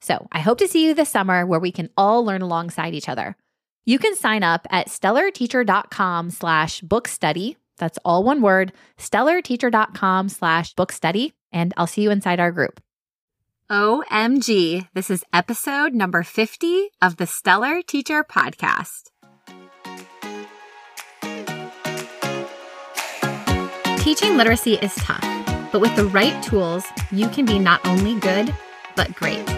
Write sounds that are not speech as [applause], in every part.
So I hope to see you this summer where we can all learn alongside each other. You can sign up at stellarteacher.com slash book study. That's all one word, stellarteacher.com slash book study. And I'll see you inside our group. OMG, this is episode number 50 of the Stellar Teacher Podcast. Teaching literacy is tough, but with the right tools, you can be not only good, but great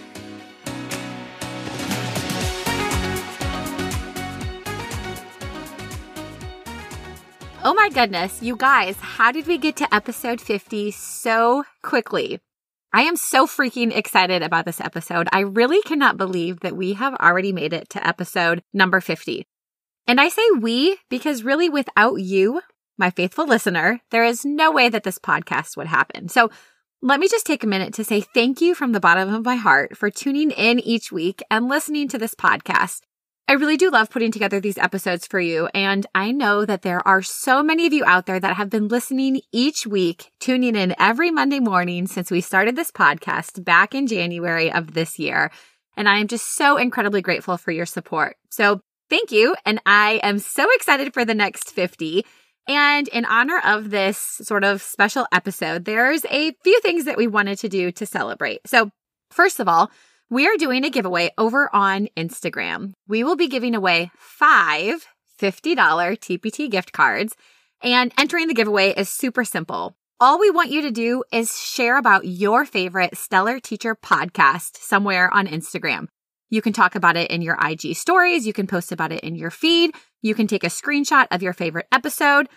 Oh my goodness, you guys, how did we get to episode 50 so quickly? I am so freaking excited about this episode. I really cannot believe that we have already made it to episode number 50. And I say we because really without you, my faithful listener, there is no way that this podcast would happen. So let me just take a minute to say thank you from the bottom of my heart for tuning in each week and listening to this podcast. I really do love putting together these episodes for you. And I know that there are so many of you out there that have been listening each week, tuning in every Monday morning since we started this podcast back in January of this year. And I am just so incredibly grateful for your support. So thank you. And I am so excited for the next 50. And in honor of this sort of special episode, there's a few things that we wanted to do to celebrate. So first of all, we are doing a giveaway over on Instagram. We will be giving away five $50 TPT gift cards, and entering the giveaway is super simple. All we want you to do is share about your favorite Stellar Teacher podcast somewhere on Instagram. You can talk about it in your IG stories. You can post about it in your feed. You can take a screenshot of your favorite episode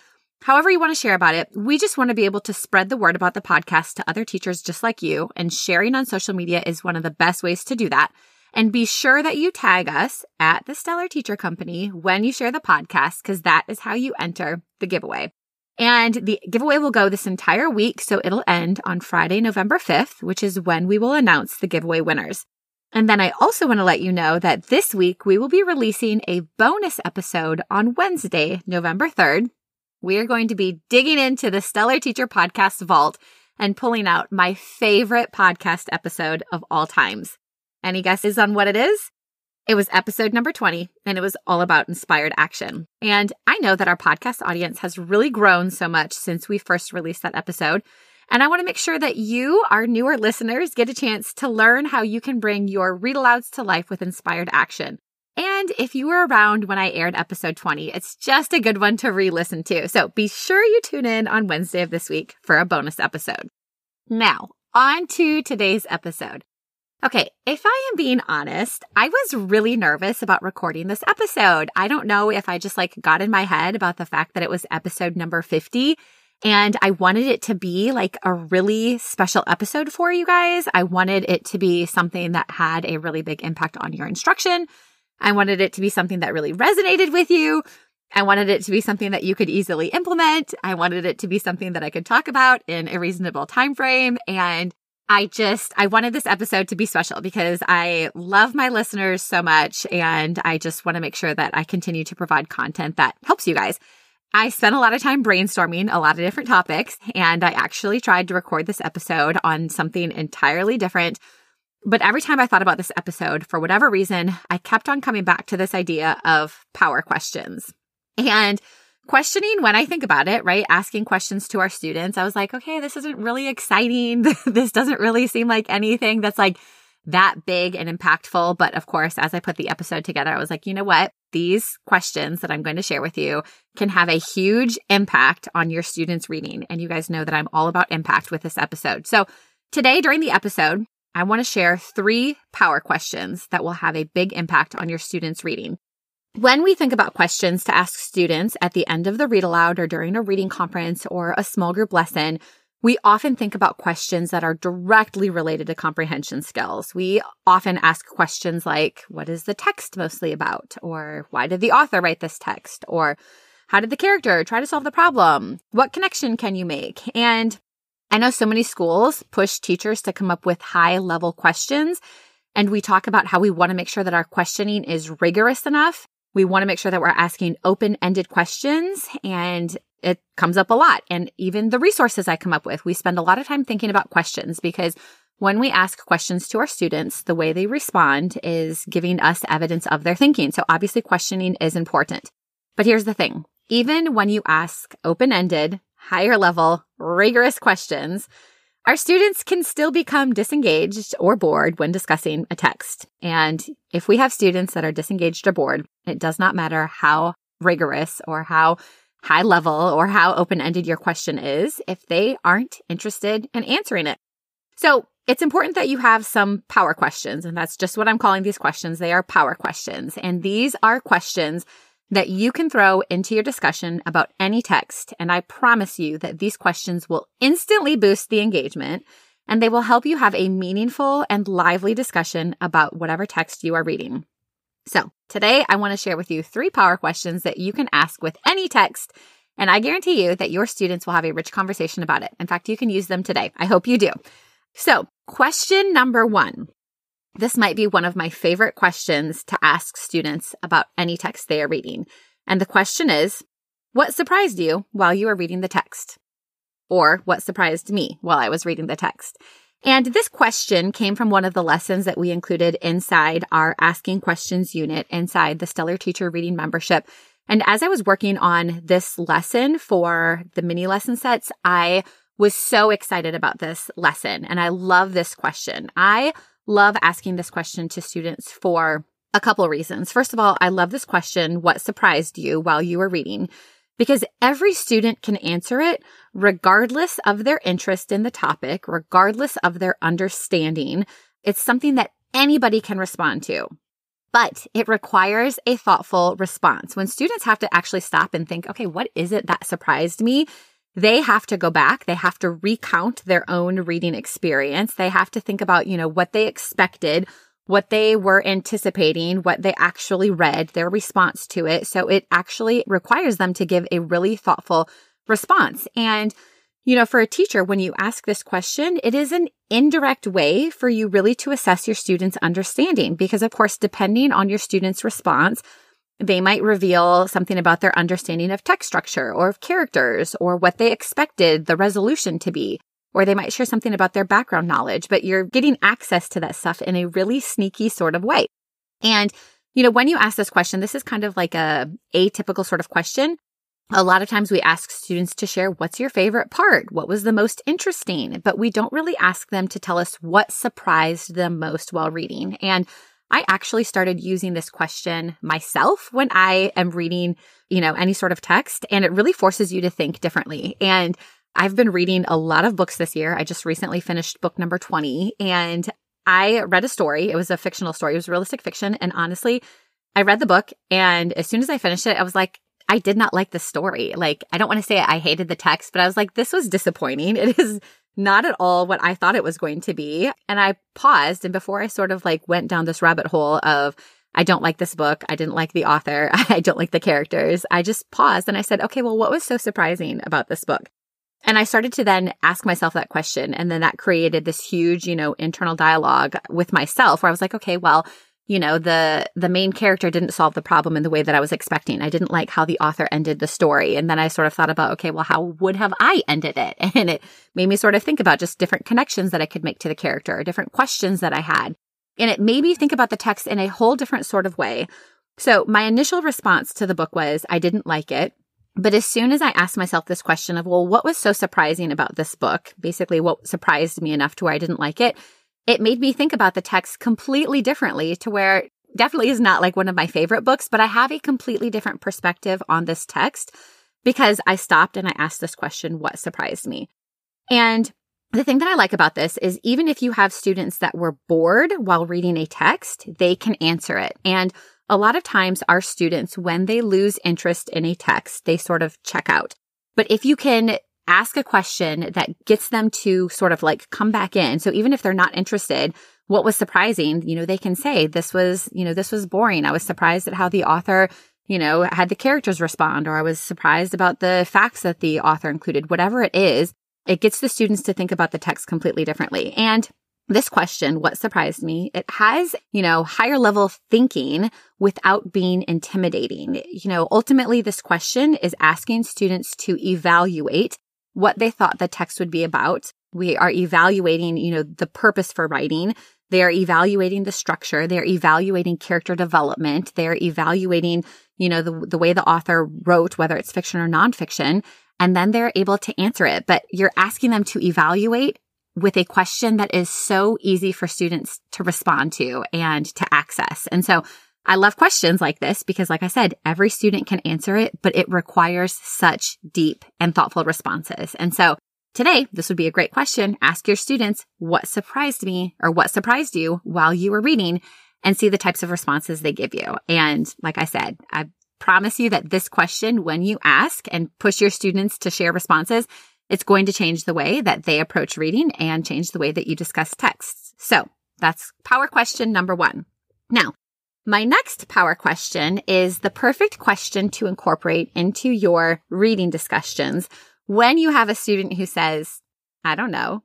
however you want to share about it. We just want to be able to spread the word about the podcast to other teachers just like you. And sharing on social media is one of the best ways to do that. And be sure that you tag us at the Stellar Teacher Company when you share the podcast, because that is how you enter the giveaway. And the giveaway will go this entire week. So it'll end on Friday, November 5th, which is when we will announce the giveaway winners. And then I also want to let you know that this week we will be releasing a bonus episode on Wednesday, November 3rd we are going to be digging into the Stellar Teacher Podcast Vault and pulling out my favorite podcast episode of all times. Any guesses on what it is? It was episode number 20, and it was all about inspired action. And I know that our podcast audience has really grown so much since we first released that episode. And I want to make sure that you, our newer listeners, get a chance to learn how you can bring your read alouds to life with inspired action. And if you were around when I aired episode 20, it's just a good one to re listen to. So be sure you tune in on Wednesday of this week for a bonus episode. Now, on to today's episode. Okay, if I am being honest, I was really nervous about recording this episode. I don't know if I just like got in my head about the fact that it was episode number 50 and I wanted it to be like a really special episode for you guys. I wanted it to be something that had a really big impact on your instruction. I wanted it to be something that really resonated with you. I wanted it to be something that you could easily implement. I wanted it to be something that I could talk about in a reasonable time frame. And I just, I wanted this episode to be special because I love my listeners so much. And I just want to make sure that I continue to provide content that helps you guys. I spent a lot of time brainstorming a lot of different topics, and I actually tried to record this episode on something entirely different. But every time I thought about this episode, for whatever reason, I kept on coming back to this idea of power questions. And questioning when I think about it, right? Asking questions to our students, I was like, okay, this isn't really exciting. [laughs] this doesn't really seem like anything that's like that big and impactful. But of course, as I put the episode together, I was like, you know what? These questions that I'm going to share with you can have a huge impact on your students' reading. And you guys know that I'm all about impact with this episode. So today during the episode, I want to share three power questions that will have a big impact on your students' reading. When we think about questions to ask students at the end of the read aloud or during a reading conference or a small group lesson, we often think about questions that are directly related to comprehension skills. We often ask questions like, what is the text mostly about? Or why did the author write this text? Or how did the character try to solve the problem? What connection can you make? And I know so many schools push teachers to come up with high level questions. And we talk about how we want to make sure that our questioning is rigorous enough we want to make sure that we're asking open ended questions and it comes up a lot. And even the resources I come up with, we spend a lot of time thinking about questions because when we ask questions to our students, the way they respond is giving us evidence of their thinking. So obviously questioning is important. But here's the thing. Even when you ask open ended, higher level, rigorous questions, our students can still become disengaged or bored when discussing a text. And if we have students that are disengaged or bored, it does not matter how rigorous or how high level or how open ended your question is if they aren't interested in answering it. So it's important that you have some power questions. And that's just what I'm calling these questions. They are power questions. And these are questions that you can throw into your discussion about any text. And I promise you that these questions will instantly boost the engagement and they will help you have a meaningful and lively discussion about whatever text you are reading. So today I want to share with you three power questions that you can ask with any text. And I guarantee you that your students will have a rich conversation about it. In fact, you can use them today. I hope you do. So question number one this might be one of my favorite questions to ask students about any text they are reading. And the question is, what surprised you while you were reading the text? Or what surprised me while I was reading the text? And this question came from one of the lessons that we included inside our asking questions unit inside the Stellar Teacher Reading membership. And as I was working on this lesson for the mini lesson sets, I was so excited about this lesson. And I love this question. I love asking this question to students for a couple reasons. First of all, I love this question. What surprised you while you were reading? Because every student can answer it regardless of their interest in the topic, regardless of their understanding. It's something that anybody can respond to. But it requires a thoughtful response. When students have to actually stop and think, okay, what is it that surprised me? They have to go back. They have to recount their own reading experience. They have to think about, you know, what they expected, what they were anticipating, what they actually read, their response to it. So it actually requires them to give a really thoughtful response. And, you know, for a teacher, when you ask this question, it is an indirect way for you really to assess your students' understanding. Because of course, depending on your student's response, they might reveal something about their understanding of text structure or of characters or what they expected the resolution to be. Or they might share something about their background knowledge, but you're getting access to that stuff in a really sneaky sort of way. And, you know, when you ask this question, this is kind of like a atypical sort of question. A lot of times we ask students to share what's your favorite part? What was the most interesting? But we don't really ask them to tell us what surprised them most while reading. And I actually started using this question myself when I am reading, you know, any sort of text and it really forces you to think differently. And I've been reading a lot of books this year. I just recently finished book number 20 and I read a story. It was a fictional story. It was realistic fiction. And honestly, I read the book and as soon as I finished it, I was like, I did not like the story. Like, I don't want to say I hated the text, but I was like, this was disappointing. [laughs] It is not at all what I thought it was going to be. And I paused and before I sort of like went down this rabbit hole of, I don't like this book. I didn't like the author. [laughs] I don't like the characters. I just paused and I said, okay, well, what was so surprising about this book? And I started to then ask myself that question. And then that created this huge, you know, internal dialogue with myself where I was like, okay, well, you know, the, the main character didn't solve the problem in the way that I was expecting. I didn't like how the author ended the story. And then I sort of thought about, okay, well, how would have I ended it? [laughs] And it made me sort of think about just different connections that I could make to the character, or different questions that I had. And it made me think about the text in a whole different sort of way. So my initial response to the book was I didn't like it. But as soon as I asked myself this question of, well, what was so surprising about this book? Basically, what surprised me enough to where I didn't like it? It made me think about the text completely differently to where definitely is not like one of my favorite books, but I have a completely different perspective on this text because I stopped and I asked this question, what surprised me? And the thing that I like about this is even if you have students that were bored while reading a text, they can answer it. And a lot of times our students, when they lose interest in a text, they sort of check out. But if you can ask a question that gets them to sort of like come back in. So even if they're not interested, what was surprising, you know, they can say, this was, you know, this was boring. I was surprised at how the author, you know, had the characters respond, or I was surprised about the facts that the author included. Whatever it is, it gets the students to think about the text completely differently. And this question, what surprised me, it has, you know, higher level thinking without being intimidating. You know, ultimately, this question is asking students to evaluate what they thought the text would be about. We are evaluating, you know, the purpose for writing. They are evaluating the structure. They're evaluating character development. They're evaluating, you know, the, the way the author wrote, whether it's fiction or nonfiction. And then they're able to answer it. But you're asking them to evaluate with a question that is so easy for students to respond to and to access. And so I love questions like this because, like I said, every student can answer it, but it requires such deep and thoughtful responses. And so today, this would be a great question. Ask your students what surprised me or what surprised you while you were reading and see the types of responses they give you. And like I said, I promise you that this question, when you ask and push your students to share responses, it's going to change the way that they approach reading and change the way that you discuss texts. So that's power question number one. Now, my next power question is the perfect question to incorporate into your reading discussions when you have a student who says, I don't know.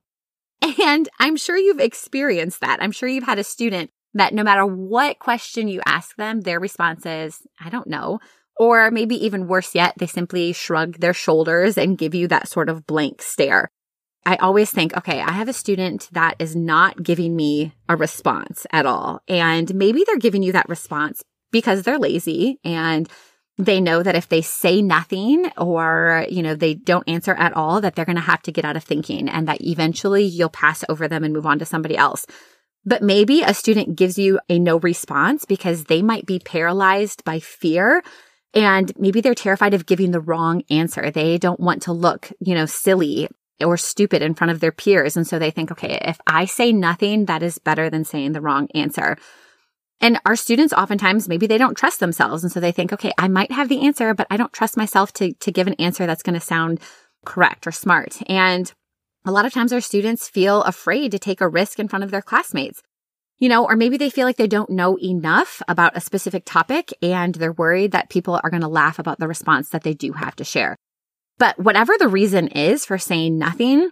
And I'm sure you've experienced that. I'm sure you've had a student that no matter what question you ask them, their response is, I don't know. Or maybe even worse yet, they simply shrug their shoulders and give you that sort of blank stare. I always think, okay, I have a student that is not giving me a response at all. And maybe they're giving you that response because they're lazy and they know that if they say nothing or, you know, they don't answer at all, that they're going to have to get out of thinking and that eventually you'll pass over them and move on to somebody else. But maybe a student gives you a no response because they might be paralyzed by fear and maybe they're terrified of giving the wrong answer. They don't want to look, you know, silly or stupid in front of their peers. And so they think, okay, if I say nothing, that is better than saying the wrong answer. And our students oftentimes, maybe they don't trust themselves. And so they think, okay, I might have the answer, but I don't trust myself to, to give an answer that's going to sound correct or smart. And a lot of times our students feel afraid to take a risk in front of their classmates you know, or maybe they feel like they don't know enough about a specific topic and they're worried that people are going to laugh about the response that they do have to share. But whatever the reason is for saying nothing,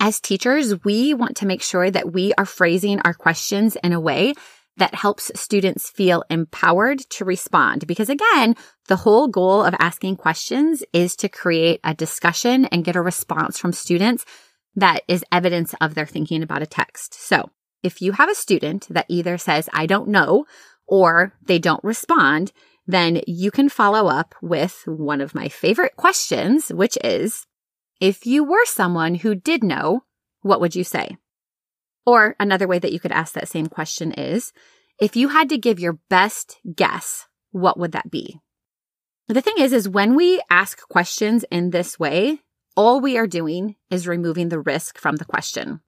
as teachers, we want to make sure that we are phrasing our questions in a way that helps students feel empowered to respond. Because again, the whole goal of asking questions is to create a discussion and get a response from students that is evidence of their thinking about a text. So if you have a student that either says, I don't know, or they don't respond, then you can follow up with one of my favorite questions, which is, if you were someone who did know, what would you say? Or another way that you could ask that same question is, if you had to give your best guess, what would that be? The thing is, is when we ask questions in this way, all we are doing is removing the risk from the question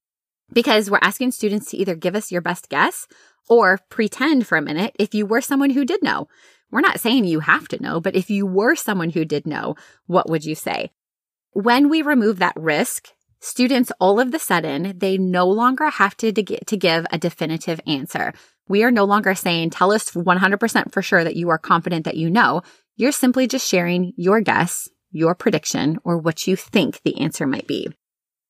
because we're asking students to either give us your best guess or pretend for a minute if you were someone who did know. We're not saying you have to know, but if you were someone who did know, what would you say? When we remove that risk, students all of the sudden, they no longer have to, to give a definitive answer. We are no longer saying, tell us 100% for sure that you are confident that you know. You're simply just sharing your guess your prediction or what you think the answer might be.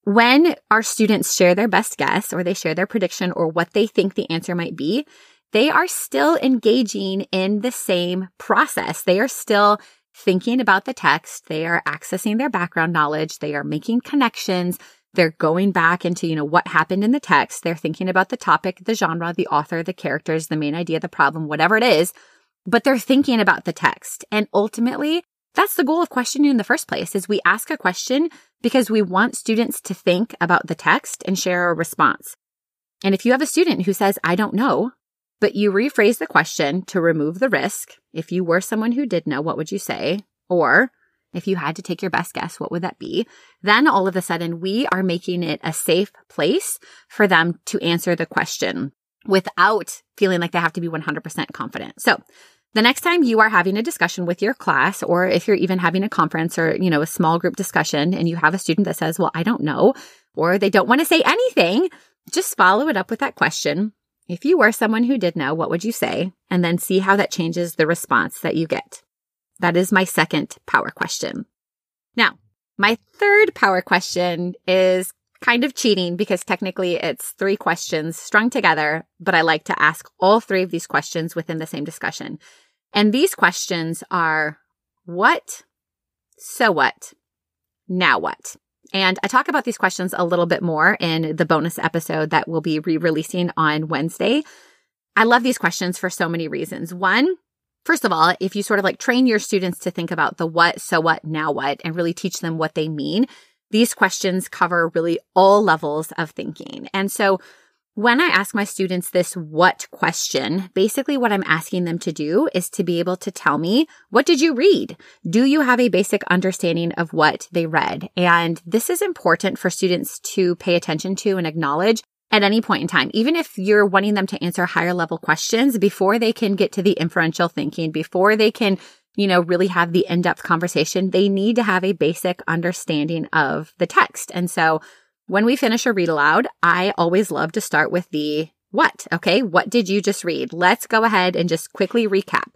When our students share their best guess or they share their prediction or what they think the answer might be, they are still engaging in the same process. They are still thinking about the text. They are accessing their background knowledge. They are making connections. They're going back into, you know, what happened in the text. They're thinking about the topic, the genre, the author, the characters, the main idea, the problem, whatever it is, but they're thinking about the text. And ultimately, that's the goal of questioning in the first place is we ask a question because we want students to think about the text and share a response. And if you have a student who says, I don't know, but you rephrase the question to remove the risk. If you were someone who did know, what would you say? Or if you had to take your best guess, what would that be? Then all of a sudden we are making it a safe place for them to answer the question without feeling like they have to be 100% confident. So the next time you are having a discussion with your class, or if you're even having a conference or, you know, a small group discussion and you have a student that says, well, I don't know, or they don't want to say anything, just follow it up with that question. If you were someone who did know, what would you say? And then see how that changes the response that you get. That is my second power question. Now, my third power question is kind of cheating because technically it's three questions strung together, but I like to ask all three of these questions within the same discussion. And these questions are what, so what, now what? And I talk about these questions a little bit more in the bonus episode that we'll be re releasing on Wednesday. I love these questions for so many reasons. One, first of all, if you sort of like train your students to think about the what, so what, now what, and really teach them what they mean, these questions cover really all levels of thinking. And so when I ask my students this what question, basically what I'm asking them to do is to be able to tell me, what did you read? Do you have a basic understanding of what they read? And this is important for students to pay attention to and acknowledge at any point in time, even if you're wanting them to answer higher level questions before they can get to the inferential thinking, before they can, you know, really have the in-depth conversation, they need to have a basic understanding of the text. And so when we finish a read aloud, I always love to start with the what. Okay. What did you just read? Let's go ahead and just quickly recap.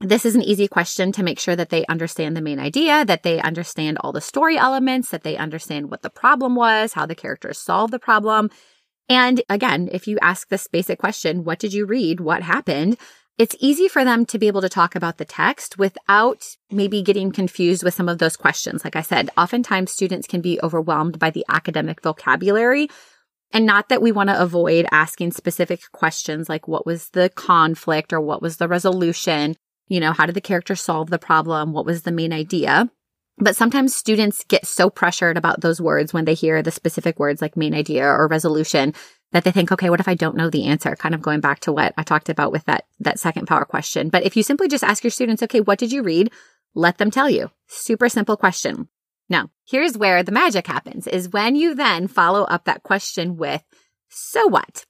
This is an easy question to make sure that they understand the main idea, that they understand all the story elements, that they understand what the problem was, how the characters solved the problem. And again, if you ask this basic question, what did you read? What happened? It's easy for them to be able to talk about the text without maybe getting confused with some of those questions. Like I said, oftentimes students can be overwhelmed by the academic vocabulary. And not that we want to avoid asking specific questions like what was the conflict or what was the resolution? You know, how did the character solve the problem? What was the main idea? But sometimes students get so pressured about those words when they hear the specific words like main idea or resolution that they think, okay, what if I don't know the answer? Kind of going back to what I talked about with that, that second power question. But if you simply just ask your students, okay, what did you read? Let them tell you. Super simple question. Now, here's where the magic happens is when you then follow up that question with, so what?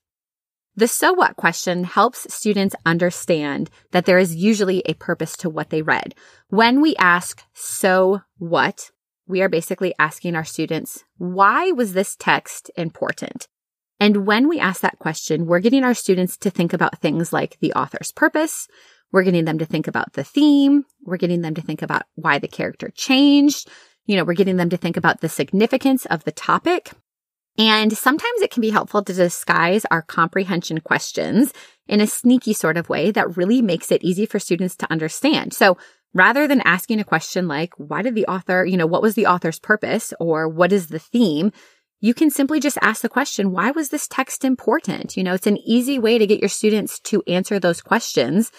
The so what question helps students understand that there is usually a purpose to what they read. When we ask, so what? We are basically asking our students, why was this text important? And when we ask that question, we're getting our students to think about things like the author's purpose. We're getting them to think about the theme. We're getting them to think about why the character changed. You know, we're getting them to think about the significance of the topic. And sometimes it can be helpful to disguise our comprehension questions in a sneaky sort of way that really makes it easy for students to understand. So rather than asking a question like, why did the author, you know, what was the author's purpose or what is the theme? You can simply just ask the question, why was this text important? You know, it's an easy way to get your students to answer those questions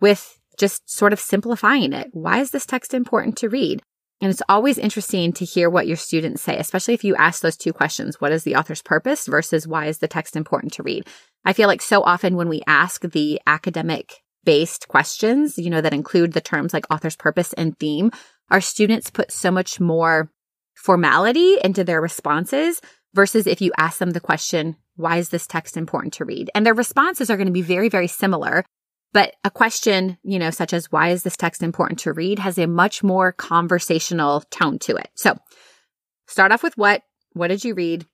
with just sort of simplifying it. Why is this text important to read? And it's always interesting to hear what your students say, especially if you ask those two questions. What is the author's purpose versus why is the text important to read? I feel like so often when we ask the academic based questions, you know, that include the terms like author's purpose and theme, our students put so much more formality into their responses versus if you ask them the question, why is this text important to read? And their responses are going to be very, very similar. But a question, you know, such as why is this text important to read has a much more conversational tone to it. So start off with what? What did you read?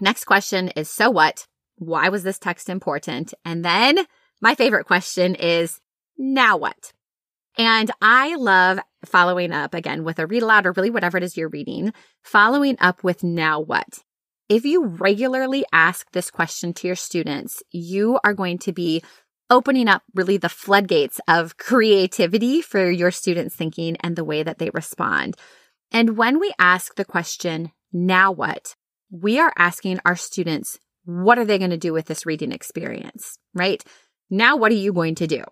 Next question is so what? Why was this text important? And then my favorite question is now what? And I love following up again with a read aloud or really whatever it is you're reading, following up with now what? If you regularly ask this question to your students, you are going to be opening up really the floodgates of creativity for your students' thinking and the way that they respond. And when we ask the question, now what? We are asking our students, what are they going to do with this reading experience, right? Now, what are you going to do?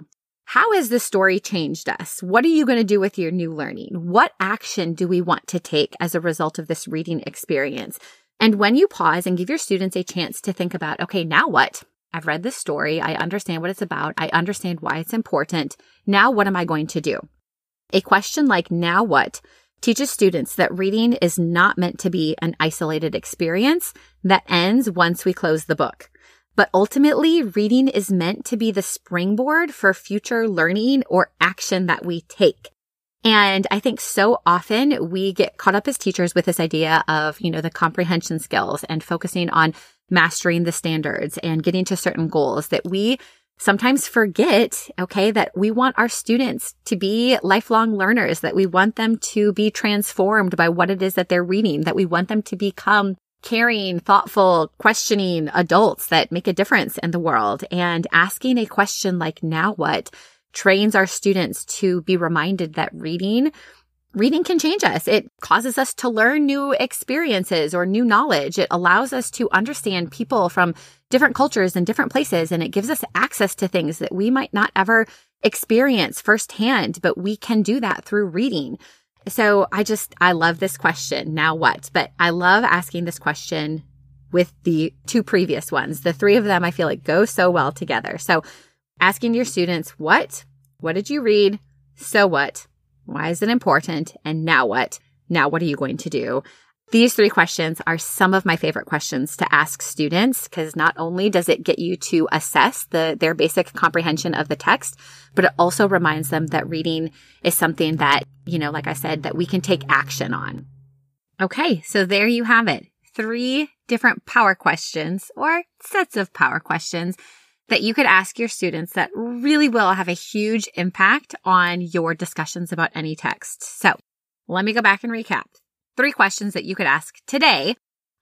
How has this story changed us? What are you going to do with your new learning? What action do we want to take as a result of this reading experience? And when you pause and give your students a chance to think about, okay, now what? I've read this story. I understand what it's about. I understand why it's important. Now, what am I going to do? A question like, now what? teaches students that reading is not meant to be an isolated experience that ends once we close the book. But ultimately, reading is meant to be the springboard for future learning or action that we take. And I think so often we get caught up as teachers with this idea of, you know, the comprehension skills and focusing on mastering the standards and getting to certain goals that we sometimes forget, okay, that we want our students to be lifelong learners, that we want them to be transformed by what it is that they're reading, that we want them to become caring, thoughtful, questioning adults that make a difference in the world. And asking a question like, now what? trains our students to be reminded that reading reading can change us. It causes us to learn new experiences or new knowledge. It allows us to understand people from different cultures and different places. And it gives us access to things that we might not ever experience firsthand, but we can do that through reading. So I just, I love this question. Now what? But I love asking this question with the two previous ones. The three of them I feel like go so well together. So asking your students, what? What did you read? So what? Why is it important? And now what? Now what are you going to do? These three questions are some of my favorite questions to ask students because not only does it get you to assess the, their basic comprehension of the text, but it also reminds them that reading is something that, you know, like I said, that we can take action on. Okay. So there you have it. Three different power questions or sets of power questions that you could ask your students that really will have a huge impact on your discussions about any text. So let me go back and recap. Three questions that you could ask today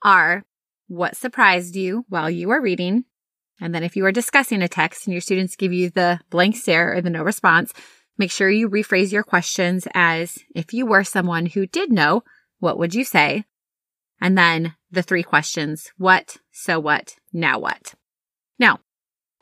are what surprised you while you were reading? And then if you are discussing a text and your students give you the blank stare or the no response, make sure you rephrase your questions as if you were someone who did know, what would you say? And then the three questions, what, so what, now what? Now,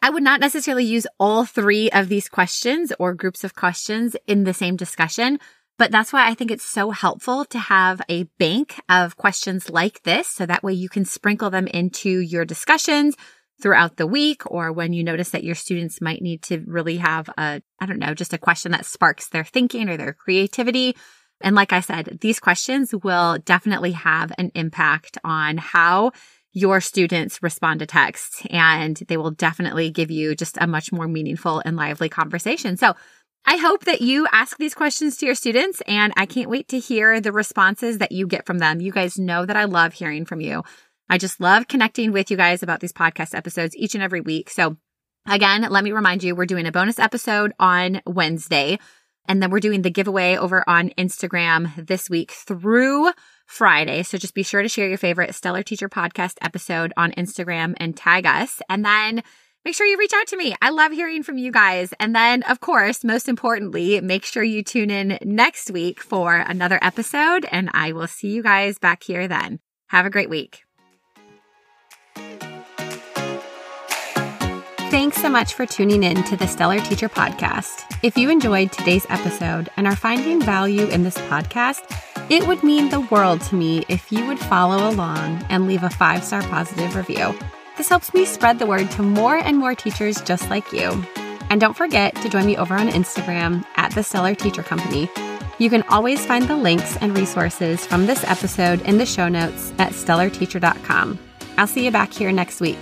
I would not necessarily use all three of these questions or groups of questions in the same discussion, but that's why I think it's so helpful to have a bank of questions like this. So that way you can sprinkle them into your discussions throughout the week or when you notice that your students might need to really have a, I don't know, just a question that sparks their thinking or their creativity. And like I said, these questions will definitely have an impact on how your students respond to text and they will definitely give you just a much more meaningful and lively conversation. So I hope that you ask these questions to your students and I can't wait to hear the responses that you get from them. You guys know that I love hearing from you. I just love connecting with you guys about these podcast episodes each and every week. So again, let me remind you, we're doing a bonus episode on Wednesday and then we're doing the giveaway over on Instagram this week through Friday. So just be sure to share your favorite Stellar Teacher podcast episode on Instagram and tag us. And then make sure you reach out to me. I love hearing from you guys. And then, of course, most importantly, make sure you tune in next week for another episode. And I will see you guys back here then. Have a great week. Thanks so much for tuning in to the Stellar Teacher Podcast. If you enjoyed today's episode and are finding value in this podcast, it would mean the world to me if you would follow along and leave a five star positive review. This helps me spread the word to more and more teachers just like you. And don't forget to join me over on Instagram at the Stellar Teacher Company. You can always find the links and resources from this episode in the show notes at stellarteacher.com. I'll see you back here next week.